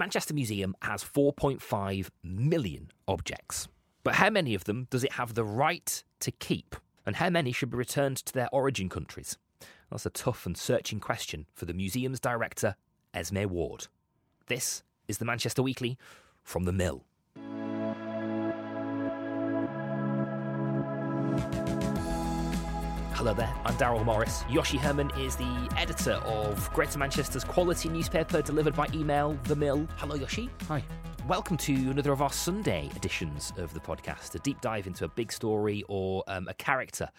Manchester Museum has 4.5 million objects. But how many of them does it have the right to keep? And how many should be returned to their origin countries? That's a tough and searching question for the museum's director, Esme Ward. This is the Manchester Weekly from the Mill. Hello there, I'm Daryl Morris. Joshi Herrmann is the editor of Greater Manchester's quality newspaper delivered by email, The Mill. Hello, Joshi. Hi. Welcome to another of our Sunday editions of the podcast, a deep dive into a big story or um, a character.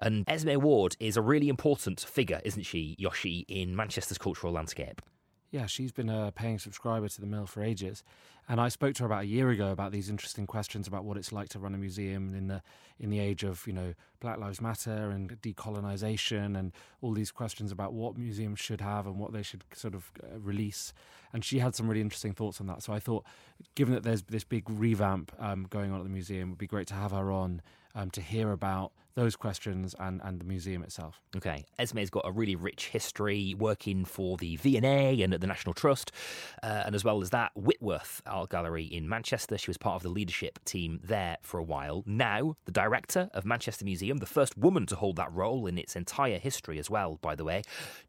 And Esme Ward is a really important figure, isn't she, Joshi, in Manchester's cultural landscape? Yeah, she's been a paying subscriber to the Mill for ages, and I spoke to her about a year ago about these interesting questions about what it's like to run a museum in the in the age of you know Black Lives Matter and decolonization and all these questions about what museums should have and what they should sort of uh, release. And she had some really interesting thoughts on that. So I thought, given that there's this big revamp um, going on at the museum, it would be great to have her on um, to hear about those questions and, and the museum itself. Okay, Esme's got a really rich history working for the V&A and at the National Trust, uh, and as well as that, Whitworth Art Gallery in Manchester. She was part of the leadership team there for a while. Now, the director of Manchester Museum, the first woman to hold that role in its entire history as well, by the way,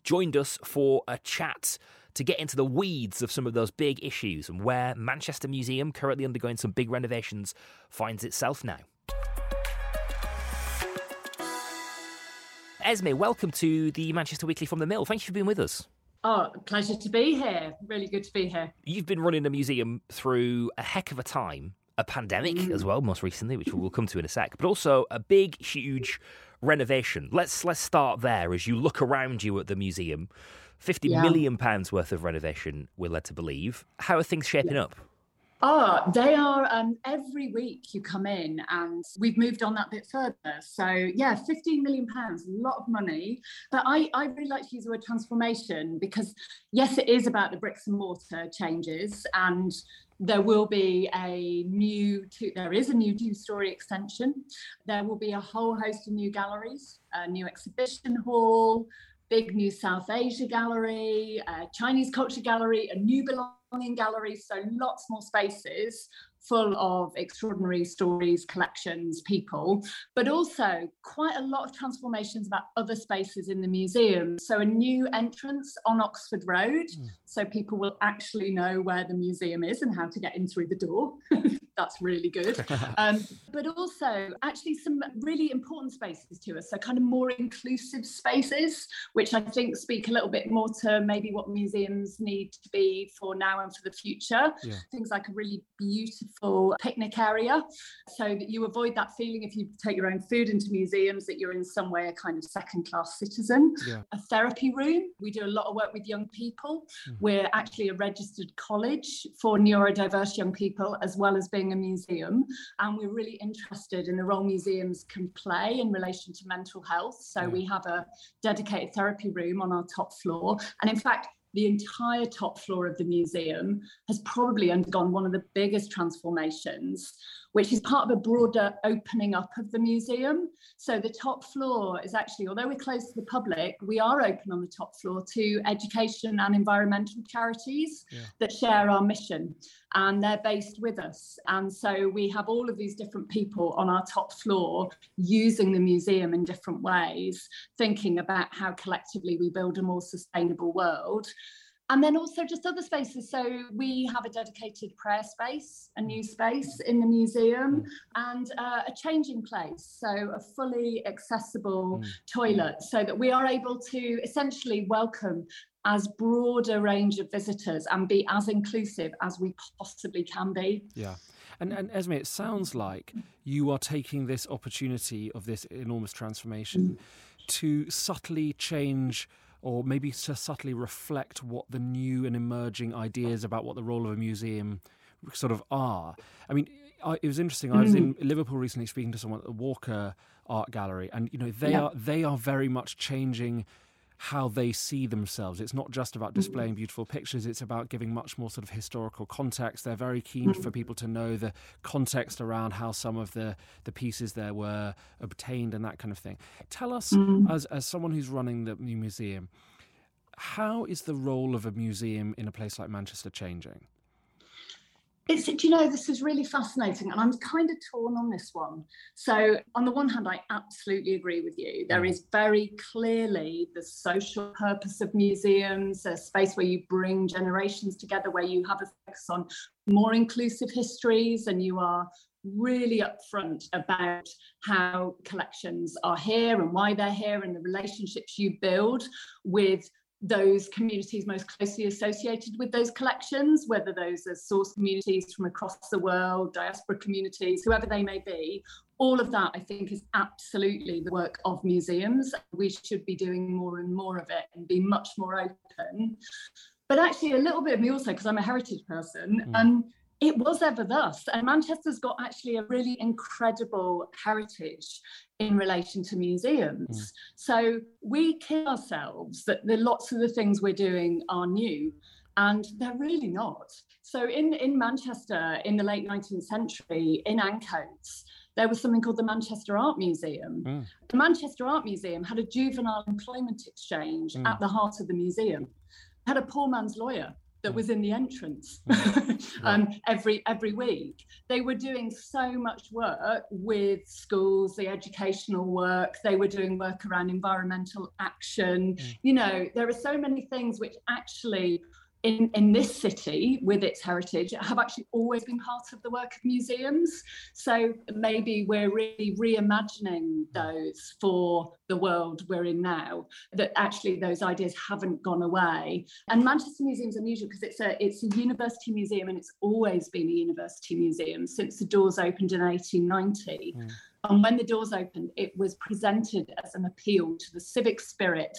joined us for a chat to get into the weeds of some of those big issues and where Manchester Museum, currently undergoing some big renovations, finds itself now. Esme, welcome to the Manchester Weekly from the Mill. Thank you for being with us. Oh, pleasure to be here. Really good to be here. You've been running a museum through a heck of a time, a pandemic mm. as well, most recently, which we'll come to in a sec, but also a big, huge renovation. Let's let's start there as you look around you at the museum. Fifty yeah. million pounds worth of renovation, we're led to believe. How are things shaping yeah. up? Oh, they are um, every week you come in and we've moved on that bit further. So, yeah, 15 million pounds, a lot of money. But I, I really like to use the word transformation because, yes, it is about the bricks and mortar changes. And there will be a new, two, there is a new two story extension. There will be a whole host of new galleries, a new exhibition hall, big new South Asia gallery, a Chinese culture gallery, a new belonging in galleries, so lots more spaces full of extraordinary stories, collections, people, but also quite a lot of transformations about other spaces in the museum. So, a new entrance on Oxford Road, mm. so people will actually know where the museum is and how to get in through the door. That's really good. um, but also, actually, some really important spaces to us. So, kind of more inclusive spaces, which I think speak a little bit more to maybe what museums need to be for now and for the future. Yeah. Things like a really beautiful picnic area so that you avoid that feeling if you take your own food into museums that you're in some way a kind of second class citizen. Yeah. A therapy room. We do a lot of work with young people. Mm. We're actually a registered college for neurodiverse young people as well as being a museum. And we're really interested in the role museums can play in relation to mental health. So yeah. we have a dedicated therapy room on our top floor. And in fact, the entire top floor of the museum has probably undergone one of the biggest transformations which is part of a broader opening up of the museum. So the top floor is actually, although we're closed to the public, we are open on the top floor to education and environmental charities yeah. that share our mission and they're based with us. And so we have all of these different people on our top floor using the museum in different ways, thinking about how collectively we build a more sustainable world and then also just other spaces. So we have a dedicated prayer space, a new space in the museum, and uh, a changing place. So a fully accessible mm. toilet, so that we are able to essentially welcome as broad a range of visitors and be as inclusive as we possibly can be. Yeah. And, and Esme, it sounds like you are taking this opportunity of this enormous transformation mm. to subtly change or maybe to subtly reflect what the new and emerging ideas about what the role of a museum sort of are. I mean, I, it was interesting. I was in mm. Liverpool recently speaking to someone at the Walker Art Gallery, and you know they yeah. are they are very much changing how they see themselves. It's not just about displaying beautiful pictures, it's about giving much more sort of historical context. They're very keen for people to know the context around how some of the, the pieces there were obtained and that kind of thing. Tell us, mm. as, as someone who's running the new museum, how is the role of a museum in a place like Manchester changing? It's, do you know, this is really fascinating, and I'm kind of torn on this one. So, on the one hand, I absolutely agree with you. There mm. very clearly the social purpose of museums, a space where you bring generations together, where you have a focus on more inclusive histories, and you are really upfront about how collections are here and why they're here and the relationships you build with those communities most closely associated with those collections, whether those are source communities from across the world, diaspora communities, whoever they may be. All of that, I think, is absolutely the work of museums. We should be doing more and more of it and be much more open. But actually, a little bit of me also, because I'm a heritage person, mm. um, it was ever thus. And Manchester's got actually a really incredible heritage in relation to museums. Mm. So we kid ourselves that the lots of the things we're doing are new, and they're really not. So in, in Manchester in the late 19th century, in Ancoats, there was something called the Manchester Art Museum. Mm. The Manchester Art Museum had a juvenile employment exchange mm. at the heart of the museum. It had a poor man's lawyer that was in the entrance um, every every week. They were doing so much work with schools, the educational work. They were doing work around environmental action. Mm. You know, there are so many things which actually in, in this city with its heritage have actually always been part of the work of museums. So maybe we're really reimagining those for the world we're in now, that actually those ideas haven't gone away. And Manchester Museum's unusual because it's a it's a university museum and it's always been a university museum since the doors opened in 1890. Mm. And when the doors opened, it was presented as an appeal to the civic spirit,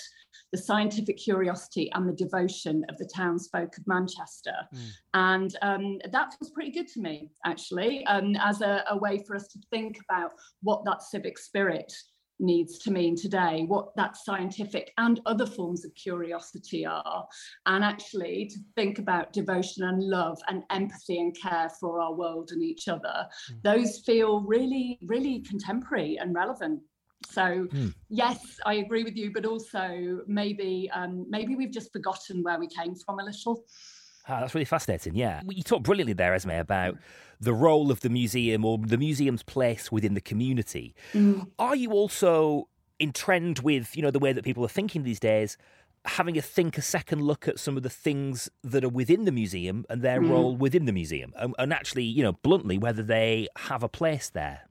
the scientific curiosity, and the devotion of the townsfolk of Manchester. Mm. And um, that was pretty good to me, actually, um, as a, a way for us to think about what that civic spirit needs to mean today, what that scientific and other forms of curiosity are, and actually to think about devotion and love and empathy and care for our world and each other. Mm. Those feel really, really contemporary and relevant. So mm. yes, I agree with you, but also maybe um, maybe we've just forgotten where we came from a little. Ah, that's really fascinating. Yeah, you talked brilliantly there, Esme, about the role of the museum or the museum's place within the community. Mm. Are you also in trend with you know the way that people are thinking these days? Having a think a second look at some of the things that are within the museum and their mm. role within the museum, and, and actually, you know, bluntly, whether they have a place there.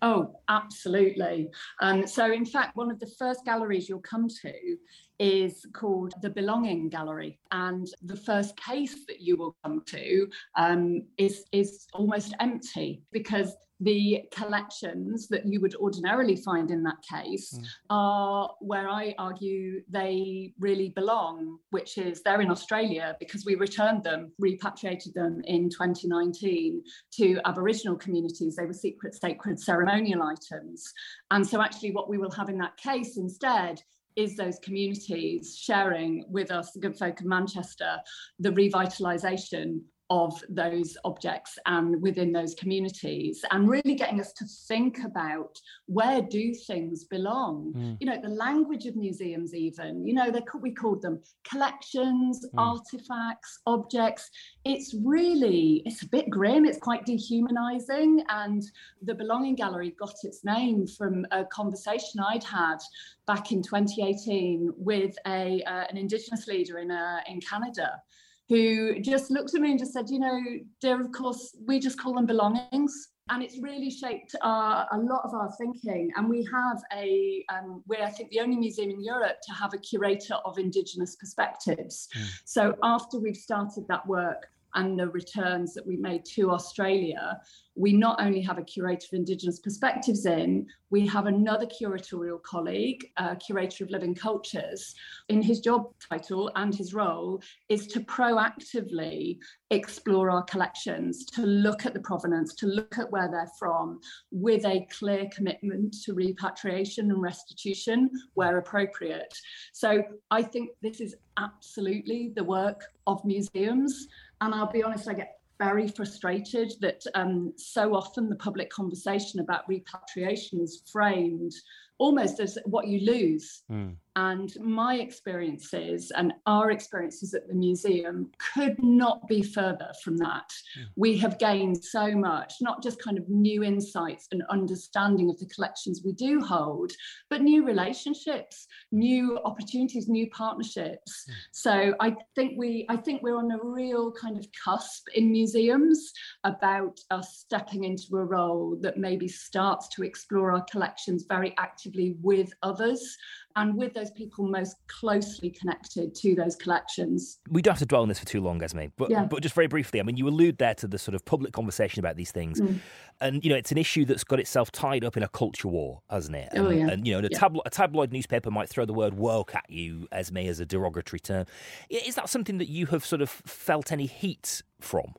Oh, absolutely. Um, so, in fact, one of the first galleries you'll come to is called the Belonging Gallery. And the first case that you will come to um, is, is almost empty because the collections that you would ordinarily find in that case mm. are where I argue they really belong, which is they're in Australia because we returned them, repatriated them in 2019 to Aboriginal communities. They were secret, sacred ceremonial items. And so, actually, what we will have in that case instead is those communities sharing with us, the good folk of Manchester, the revitalisation of those objects and within those communities and really getting us to think about where do things belong mm. you know the language of museums even you know they could we called them collections mm. artifacts objects it's really it's a bit grim it's quite dehumanizing and the belonging gallery got its name from a conversation i'd had back in 2018 with a uh, an indigenous leader in uh, in canada who just looked at me and just said, you know, dear, of course, we just call them belongings. And it's really shaped our, a lot of our thinking. And we have a, um, we're, I think, the only museum in Europe to have a curator of Indigenous perspectives. Mm. So after we've started that work, and the returns that we made to Australia, we not only have a curator of Indigenous perspectives in, we have another curatorial colleague, uh, curator of living cultures. In his job title and his role is to proactively explore our collections, to look at the provenance, to look at where they're from, with a clear commitment to repatriation and restitution where appropriate. So I think this is absolutely the work of museums. And I'll be honest, I get very frustrated that um, so often the public conversation about repatriation is framed almost as what you lose. Mm. And my experiences and our experiences at the museum could not be further from that. Mm. We have gained so much, not just kind of new insights and understanding of the collections we do hold, but new relationships, new opportunities, new partnerships. Mm. So I think we I think we're on a real kind of cusp in museums about us stepping into a role that maybe starts to explore our collections very actively with others and with those people most closely connected to those collections. We don't have to dwell on this for too long, Esme, but, yeah. but just very briefly, I mean, you allude there to the sort of public conversation about these things. Mm. And, you know, it's an issue that's got itself tied up in a culture war, hasn't it? And, oh, yeah. and you know, a, yeah. tablo- a tabloid newspaper might throw the word woke at you, Esme, as a derogatory term. Is that something that you have sort of felt any heat from?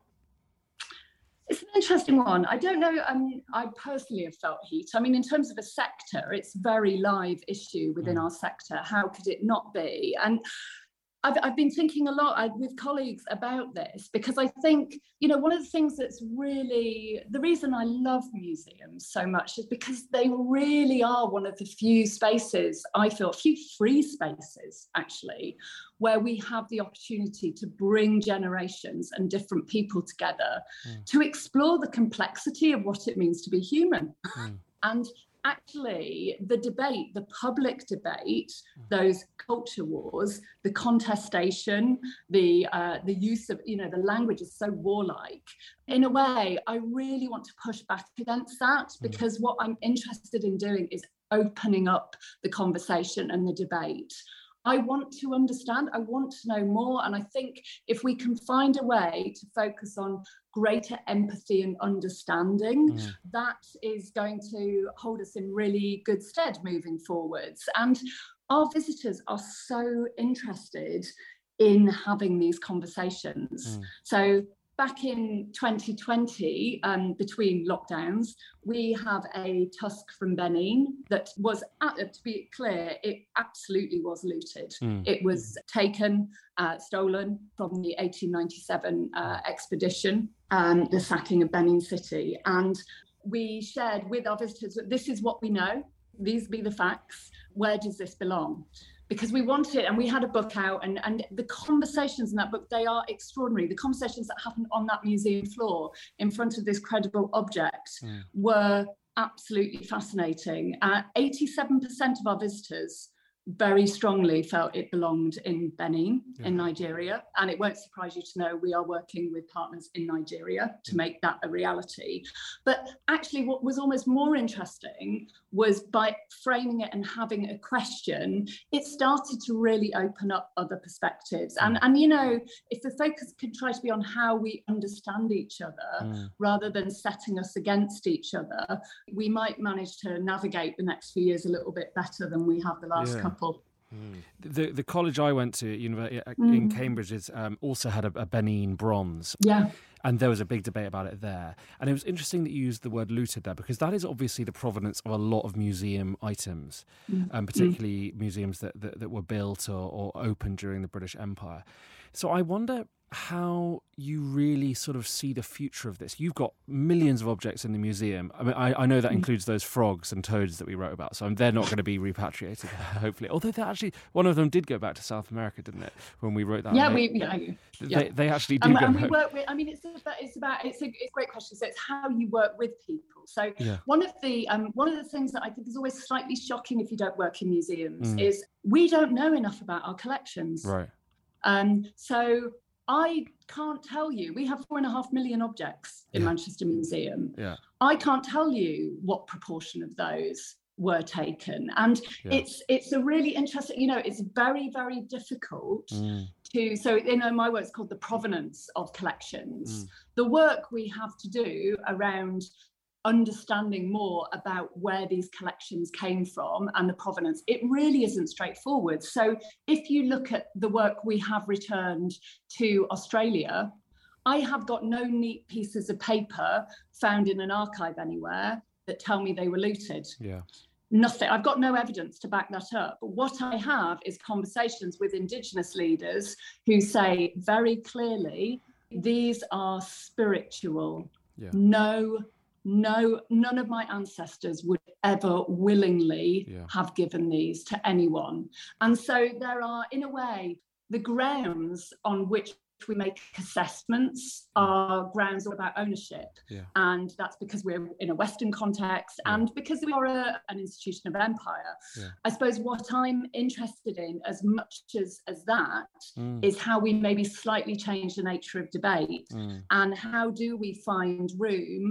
It's an interesting one. I don't know. Um, I personally have felt heat. I mean, in terms of a sector, it's very live issue within mm. our sector. How could it not be? And I've, I've been thinking a lot uh, with colleagues about this because I think, you know, one of the things that's really the reason I love museums so much is because they really are one of the few spaces, I feel, few free spaces actually, where we have the opportunity to bring generations and different people together mm. to explore the complexity of what it means to be human. Mm. and actually the debate, the public debate, those culture wars, the contestation, the uh, the use of you know the language is so warlike. In a way, I really want to push back against that mm. because what I'm interested in doing is opening up the conversation and the debate. I want to understand, I want to know more. And I think if we can find a way to focus on greater empathy and understanding, mm. that is going to hold us in really good stead moving forwards. And our visitors are so interested in having these conversations. Mm. So back in 2020, um, between lockdowns, we have a tusk from Benin that was, uh, to be clear, it absolutely was looted. Mm. It was taken, uh, stolen from the 1897 uh, expedition, um, the sacking of Benin City. And we shared with our visitors that this is what we know, these be the facts, where does this belong? Because we wanted it and we had a book out and and the conversations in that book they are extraordinary the conversations that happened on that museum floor in front of this credible object mm. were absolutely fascinating uh, 87% of our visitors very strongly felt it belonged in Benin, yeah. in Nigeria. And it won't surprise you to know we are working with partners in Nigeria to make that a reality. But actually, what was almost more interesting was by framing it and having a question, it started to really open up other perspectives. Mm. And, and you know, if the focus could try to be on how we understand each other mm. rather than setting us against each other, we might manage to navigate the next few years a little bit better than we have the last yeah. couple. Mm. The the college I went to university uh, mm. in Cambridge is um, also had a, a, Benin bronze. Yeah. And there was a big debate about it there. And it was interesting that you used the word looted there because that is obviously the provenance of a lot of museum items, mm. um, particularly museums that, that, that, were built or, or opened during the British Empire. So I wonder how you really sort of see the future of this. You've got millions of objects in the museum. I mean, I, I know that mm. includes those frogs and toads that we wrote about, so they're not going to be repatriated, hopefully. Although they actually, one of them did go back to South America, didn't it? When we wrote that. Yeah, we yeah, yeah. They, they actually do. Um, and we work with. I mean, it's about it's about it's a, it's a great question. So it's how you work with people. So yeah. one of the um, one of the things that I think is always slightly shocking if you don't work in museums mm. is we don't know enough about our collections. Right. Um, so I can't tell you. We have four and a half million objects in yeah. Manchester Museum. Yeah. I can't tell you what proportion of those were taken and yeah. it's it's a really interesting you know it's very very difficult mm. to so you know my work's called the provenance of collections mm. the work we have to do around understanding more about where these collections came from and the provenance, it really isn't straightforward. So, if you look at the work we have returned to Australia, I have got no neat pieces of paper found in an archive anywhere that tell me they were looted. Yeah. Nothing. I've got no evidence to back that up. But what I have is conversations with Indigenous leaders who say very clearly these are spiritual. Yeah. No no none of my ancestors would ever willingly Yeah. have given these to anyone. And so there are in a way the grounds on which we make assessments are grounds all about ownership. Yeah. and that's because we're in a western context Yeah. and because we are a, an institution of empire. I suppose what i'm interested in as much as as that Mm, is how we maybe slightly change the nature of debate mm, and how do we find room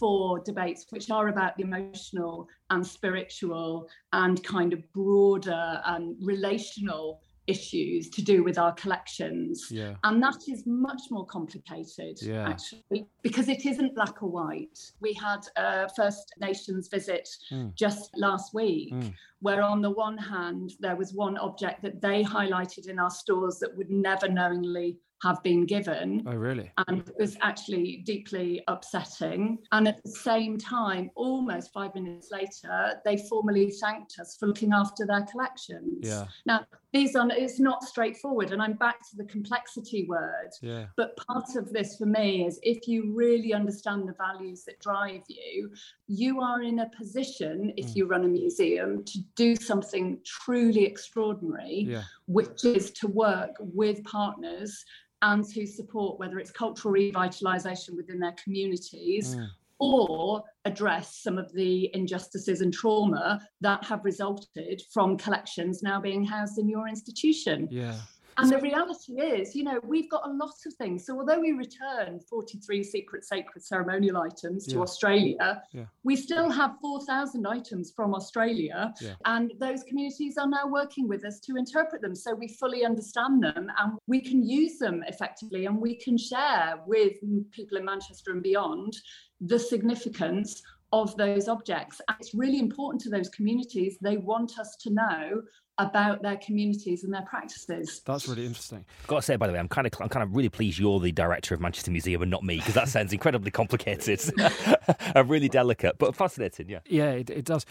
for debates which are about the emotional and spiritual and kind of broader and relational issues to do with our collections yeah. and that is much more complicated Yeah. actually because it isn't black or white we had a first nations visit Mm. just last week Mm. where on the one hand there was one object that they highlighted in our stores that would never knowingly have been given Oh, really? and it was actually deeply upsetting. And at the same time, almost five minutes later, they formally thanked us for looking after their collections. Yeah. Now, these are it's not straightforward, and I'm back to the complexity word. Yeah. But part of this for me is if you really understand the values that drive you, you are in a position, if Mm. you run a museum, to do something truly extraordinary Yeah. which is to work with partners and to support whether it's cultural revitalization within their communities Mm. or address some of the injustices and trauma that have resulted from collections now being housed in your institution. Yeah. And the reality is, you know, we've got a lot of things. So although we return 43 secret sacred ceremonial items to Yeah. Australia, Yeah. we still have 4,000 items from Australia. Yeah. And those communities are now working with us to interpret them so we fully understand them and we can use them effectively and we can share with people in Manchester and beyond the significance of those objects. And it's really important to those communities. They want us to know about their communities and their practices. That's really interesting. Got to say, by the way, I'm kind of, I'm kind of really pleased you're the director of Manchester Museum and not me because that sounds incredibly complicated and really delicate, but fascinating. Yeah. Yeah, it, it does.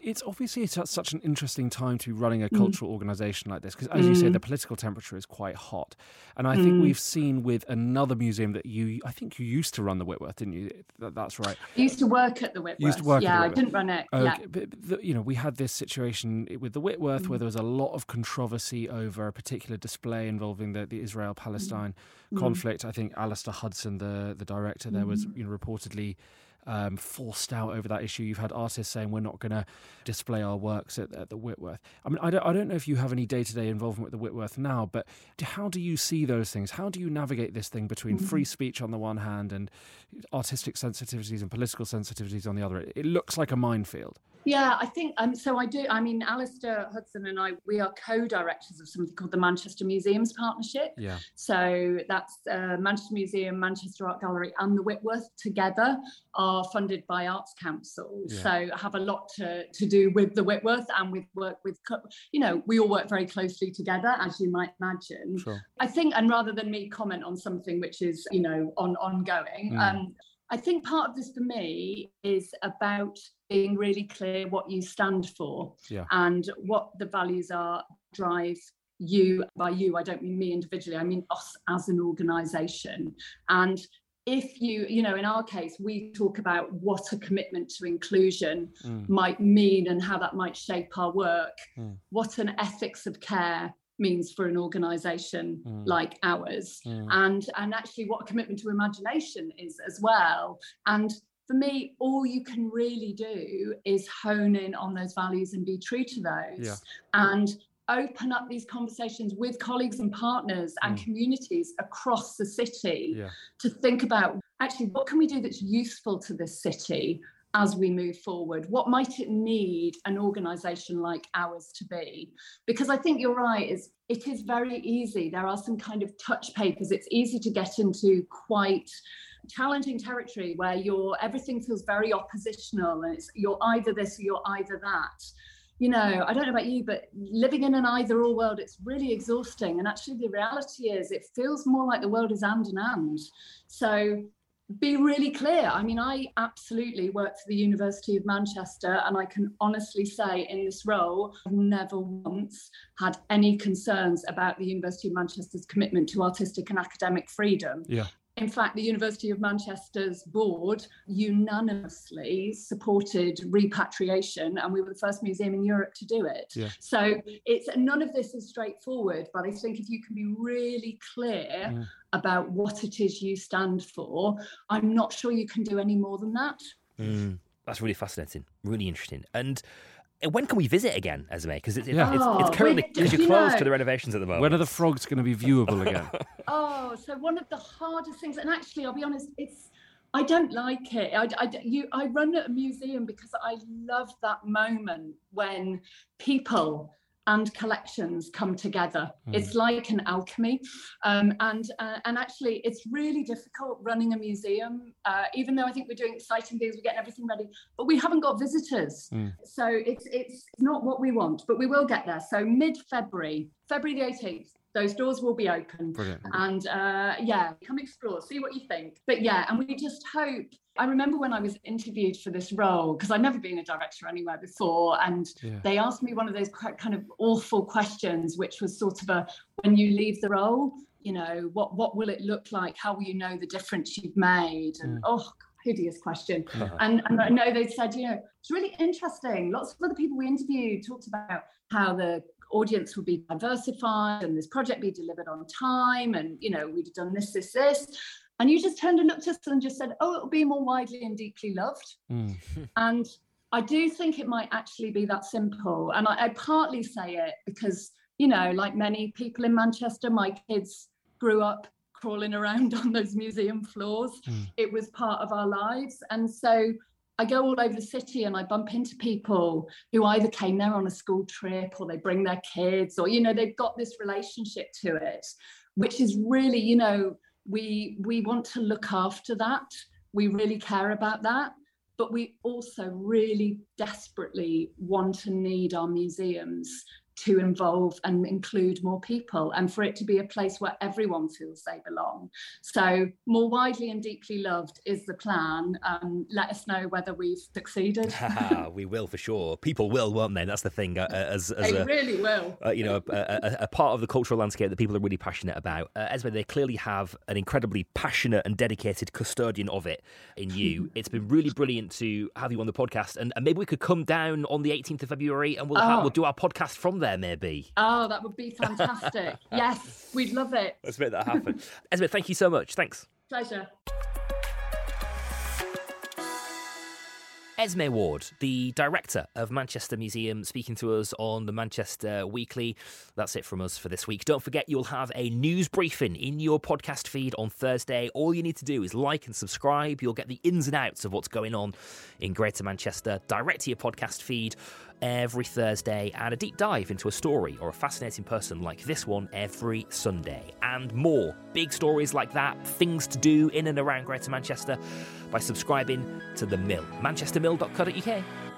It's obviously it's such an interesting time to be running a mm. cultural organisation like this because, as you say, Mm. the political temperature is quite hot, and I think Mm. we've seen with another museum that you, I think you used to run the Whitworth, didn't you? That, that's right. I used to work at the Whitworth. used to work yeah. I didn't run it. yeah. Okay, but, but the, you know, we had this situation with the Whitworth where mm. there was a lot of controversy over a particular display involving the, the Israel-Palestine mm. conflict. I think Alistair Hudson, the the director, there was you know reportedly. Um, forced out over that issue. You've had artists saying we're not going to display our works at, at the Whitworth. I mean, I don't, I don't know if you have any day to day involvement with the Whitworth now, but how do you see those things? How do you navigate this thing between free speech on the one hand and artistic sensitivities and political sensitivities on the other? It, it looks like a minefield. Yeah, I think um, so. I do. I mean, Alistair Hudson and I, we are co-directors of something called the Manchester Museums Partnership. Yeah. So that's uh, Manchester Museum, Manchester Art Gallery, and the Whitworth together are funded by Arts Council. Yeah. So have a lot to, to do with the Whitworth and with work with, you know, we all work very closely together, as you might imagine. Sure. I think, and rather than me comment on something which is, you know, on ongoing, Mm. um, I think part of this for me is about being really clear what you stand for Yeah. and what the values are drive you by you i don't mean me individually i mean us as an organization and if you you know in our case we talk about what a commitment to inclusion Mm. might mean and how that might shape our work Mm. what an ethics of care means for an organization Mm. like ours Mm. and and actually what a commitment to imagination is as well and for me all you can really do is hone in on those values and be true to those Yeah. and open up these conversations with colleagues and partners and Mm. communities across the city Yeah. to think about actually what can we do that's useful to this city as we move forward what might it need an organization like ours to be? Because i think you're right is it is very easy. There are some kind of touch papers. It's easy to get into quite challenging territory where you're everything feels very oppositional and it's you're either this or you're either that. You know i don't know about you but living in an either or world it's really exhausting. And actually the reality is it feels more like the world is and and and. So be really clear. I mean, I absolutely work for the University of Manchester, and I can honestly say in this role, I've never once had any concerns about the University of Manchester's commitment to artistic and academic freedom. Yeah. In fact, the University of Manchester's board unanimously supported repatriation, and we were the first museum in Europe to do it. Yeah. So it's none of this is straightforward, but I think if you can be really clear yeah. about what it is you stand for, I'm not sure you can do any more than that. Mm, that's really fascinating, really interesting, and when can we visit again, Esme? Because it's, yeah. it's, it's, oh, currently because you're closed know, to the renovations at the moment. When are the frogs going to be viewable again? oh, so one of the hardest things, and actually, I'll be honest, it's I don't like it. I, I, you, I run at a museum because I love that moment when people and collections come together. Mm. It's like an alchemy, um, and uh, and actually, it's really difficult running a museum. Uh, even though I think we're doing exciting things, we're getting everything ready, but we haven't got visitors, mm. so it's it's not what we want. But we will get there. So mid February, February the eighteenth, those doors will be open Brilliant. and uh, yeah come explore see what you think but yeah and we just hope i remember when i was interviewed for this role because i'd never been a director anywhere before and yeah. they asked me one of those kind of awful questions which was sort of a when you leave the role you know what what will it look like how will you know the difference you've made and mm. oh hideous question. Uh-huh. And, and I know they said, you know, it's really interesting. Lots of other people we interviewed talked about how the audience would be diversified and this project be delivered on time and you know we'd done this this this. And you just turned and looked at us and just said oh it'll be more widely and deeply loved. Mm. and i do think it might actually be that simple. And I, I partly say it because you know like many people in manchester my kids grew up crawling around on those museum floors. Mm. it was part of our lives. And so I go all over the city and I bump into people who either came there on a school trip or they bring their kids or you know they've got this relationship to it which is really you know we we want to look after that. We really care about that. But we also really desperately want and need our museums to involve and include more people and for it to be a place where everyone feels they belong. So, more widely and deeply loved is the plan. Um, let us know whether we've succeeded. we will for sure. People will, won't they? That's the thing. Uh, as, as, they a, really will. Uh, you know, a, a, a, part of the cultural landscape that people are really passionate about. Uh, Esme, they clearly have an incredibly passionate and dedicated custodian of it in you. it's been really brilliant to have you on the podcast, and, and, maybe we could come down on the 18th of February and we'll, oh. have, we'll do our podcast from there there, maybe. Oh, that would be fantastic. yes, we'd love it. Let's make that happen. Esme, thank you so much. Thanks. Pleasure. Esme Ward, the director of Manchester Museum, speaking to us on the Manchester Weekly. That's it from us for this week. Don't forget, you'll have a news briefing in your podcast feed on Thursday. All you need to do is like and subscribe. You'll get the ins and outs of what's going on in Greater Manchester direct to your podcast feed every Thursday and a deep dive into a story or a fascinating person like this one every Sunday. And more big stories like that, things to do in and around Greater Manchester by subscribing to The Mill, manchestermill.co.uk.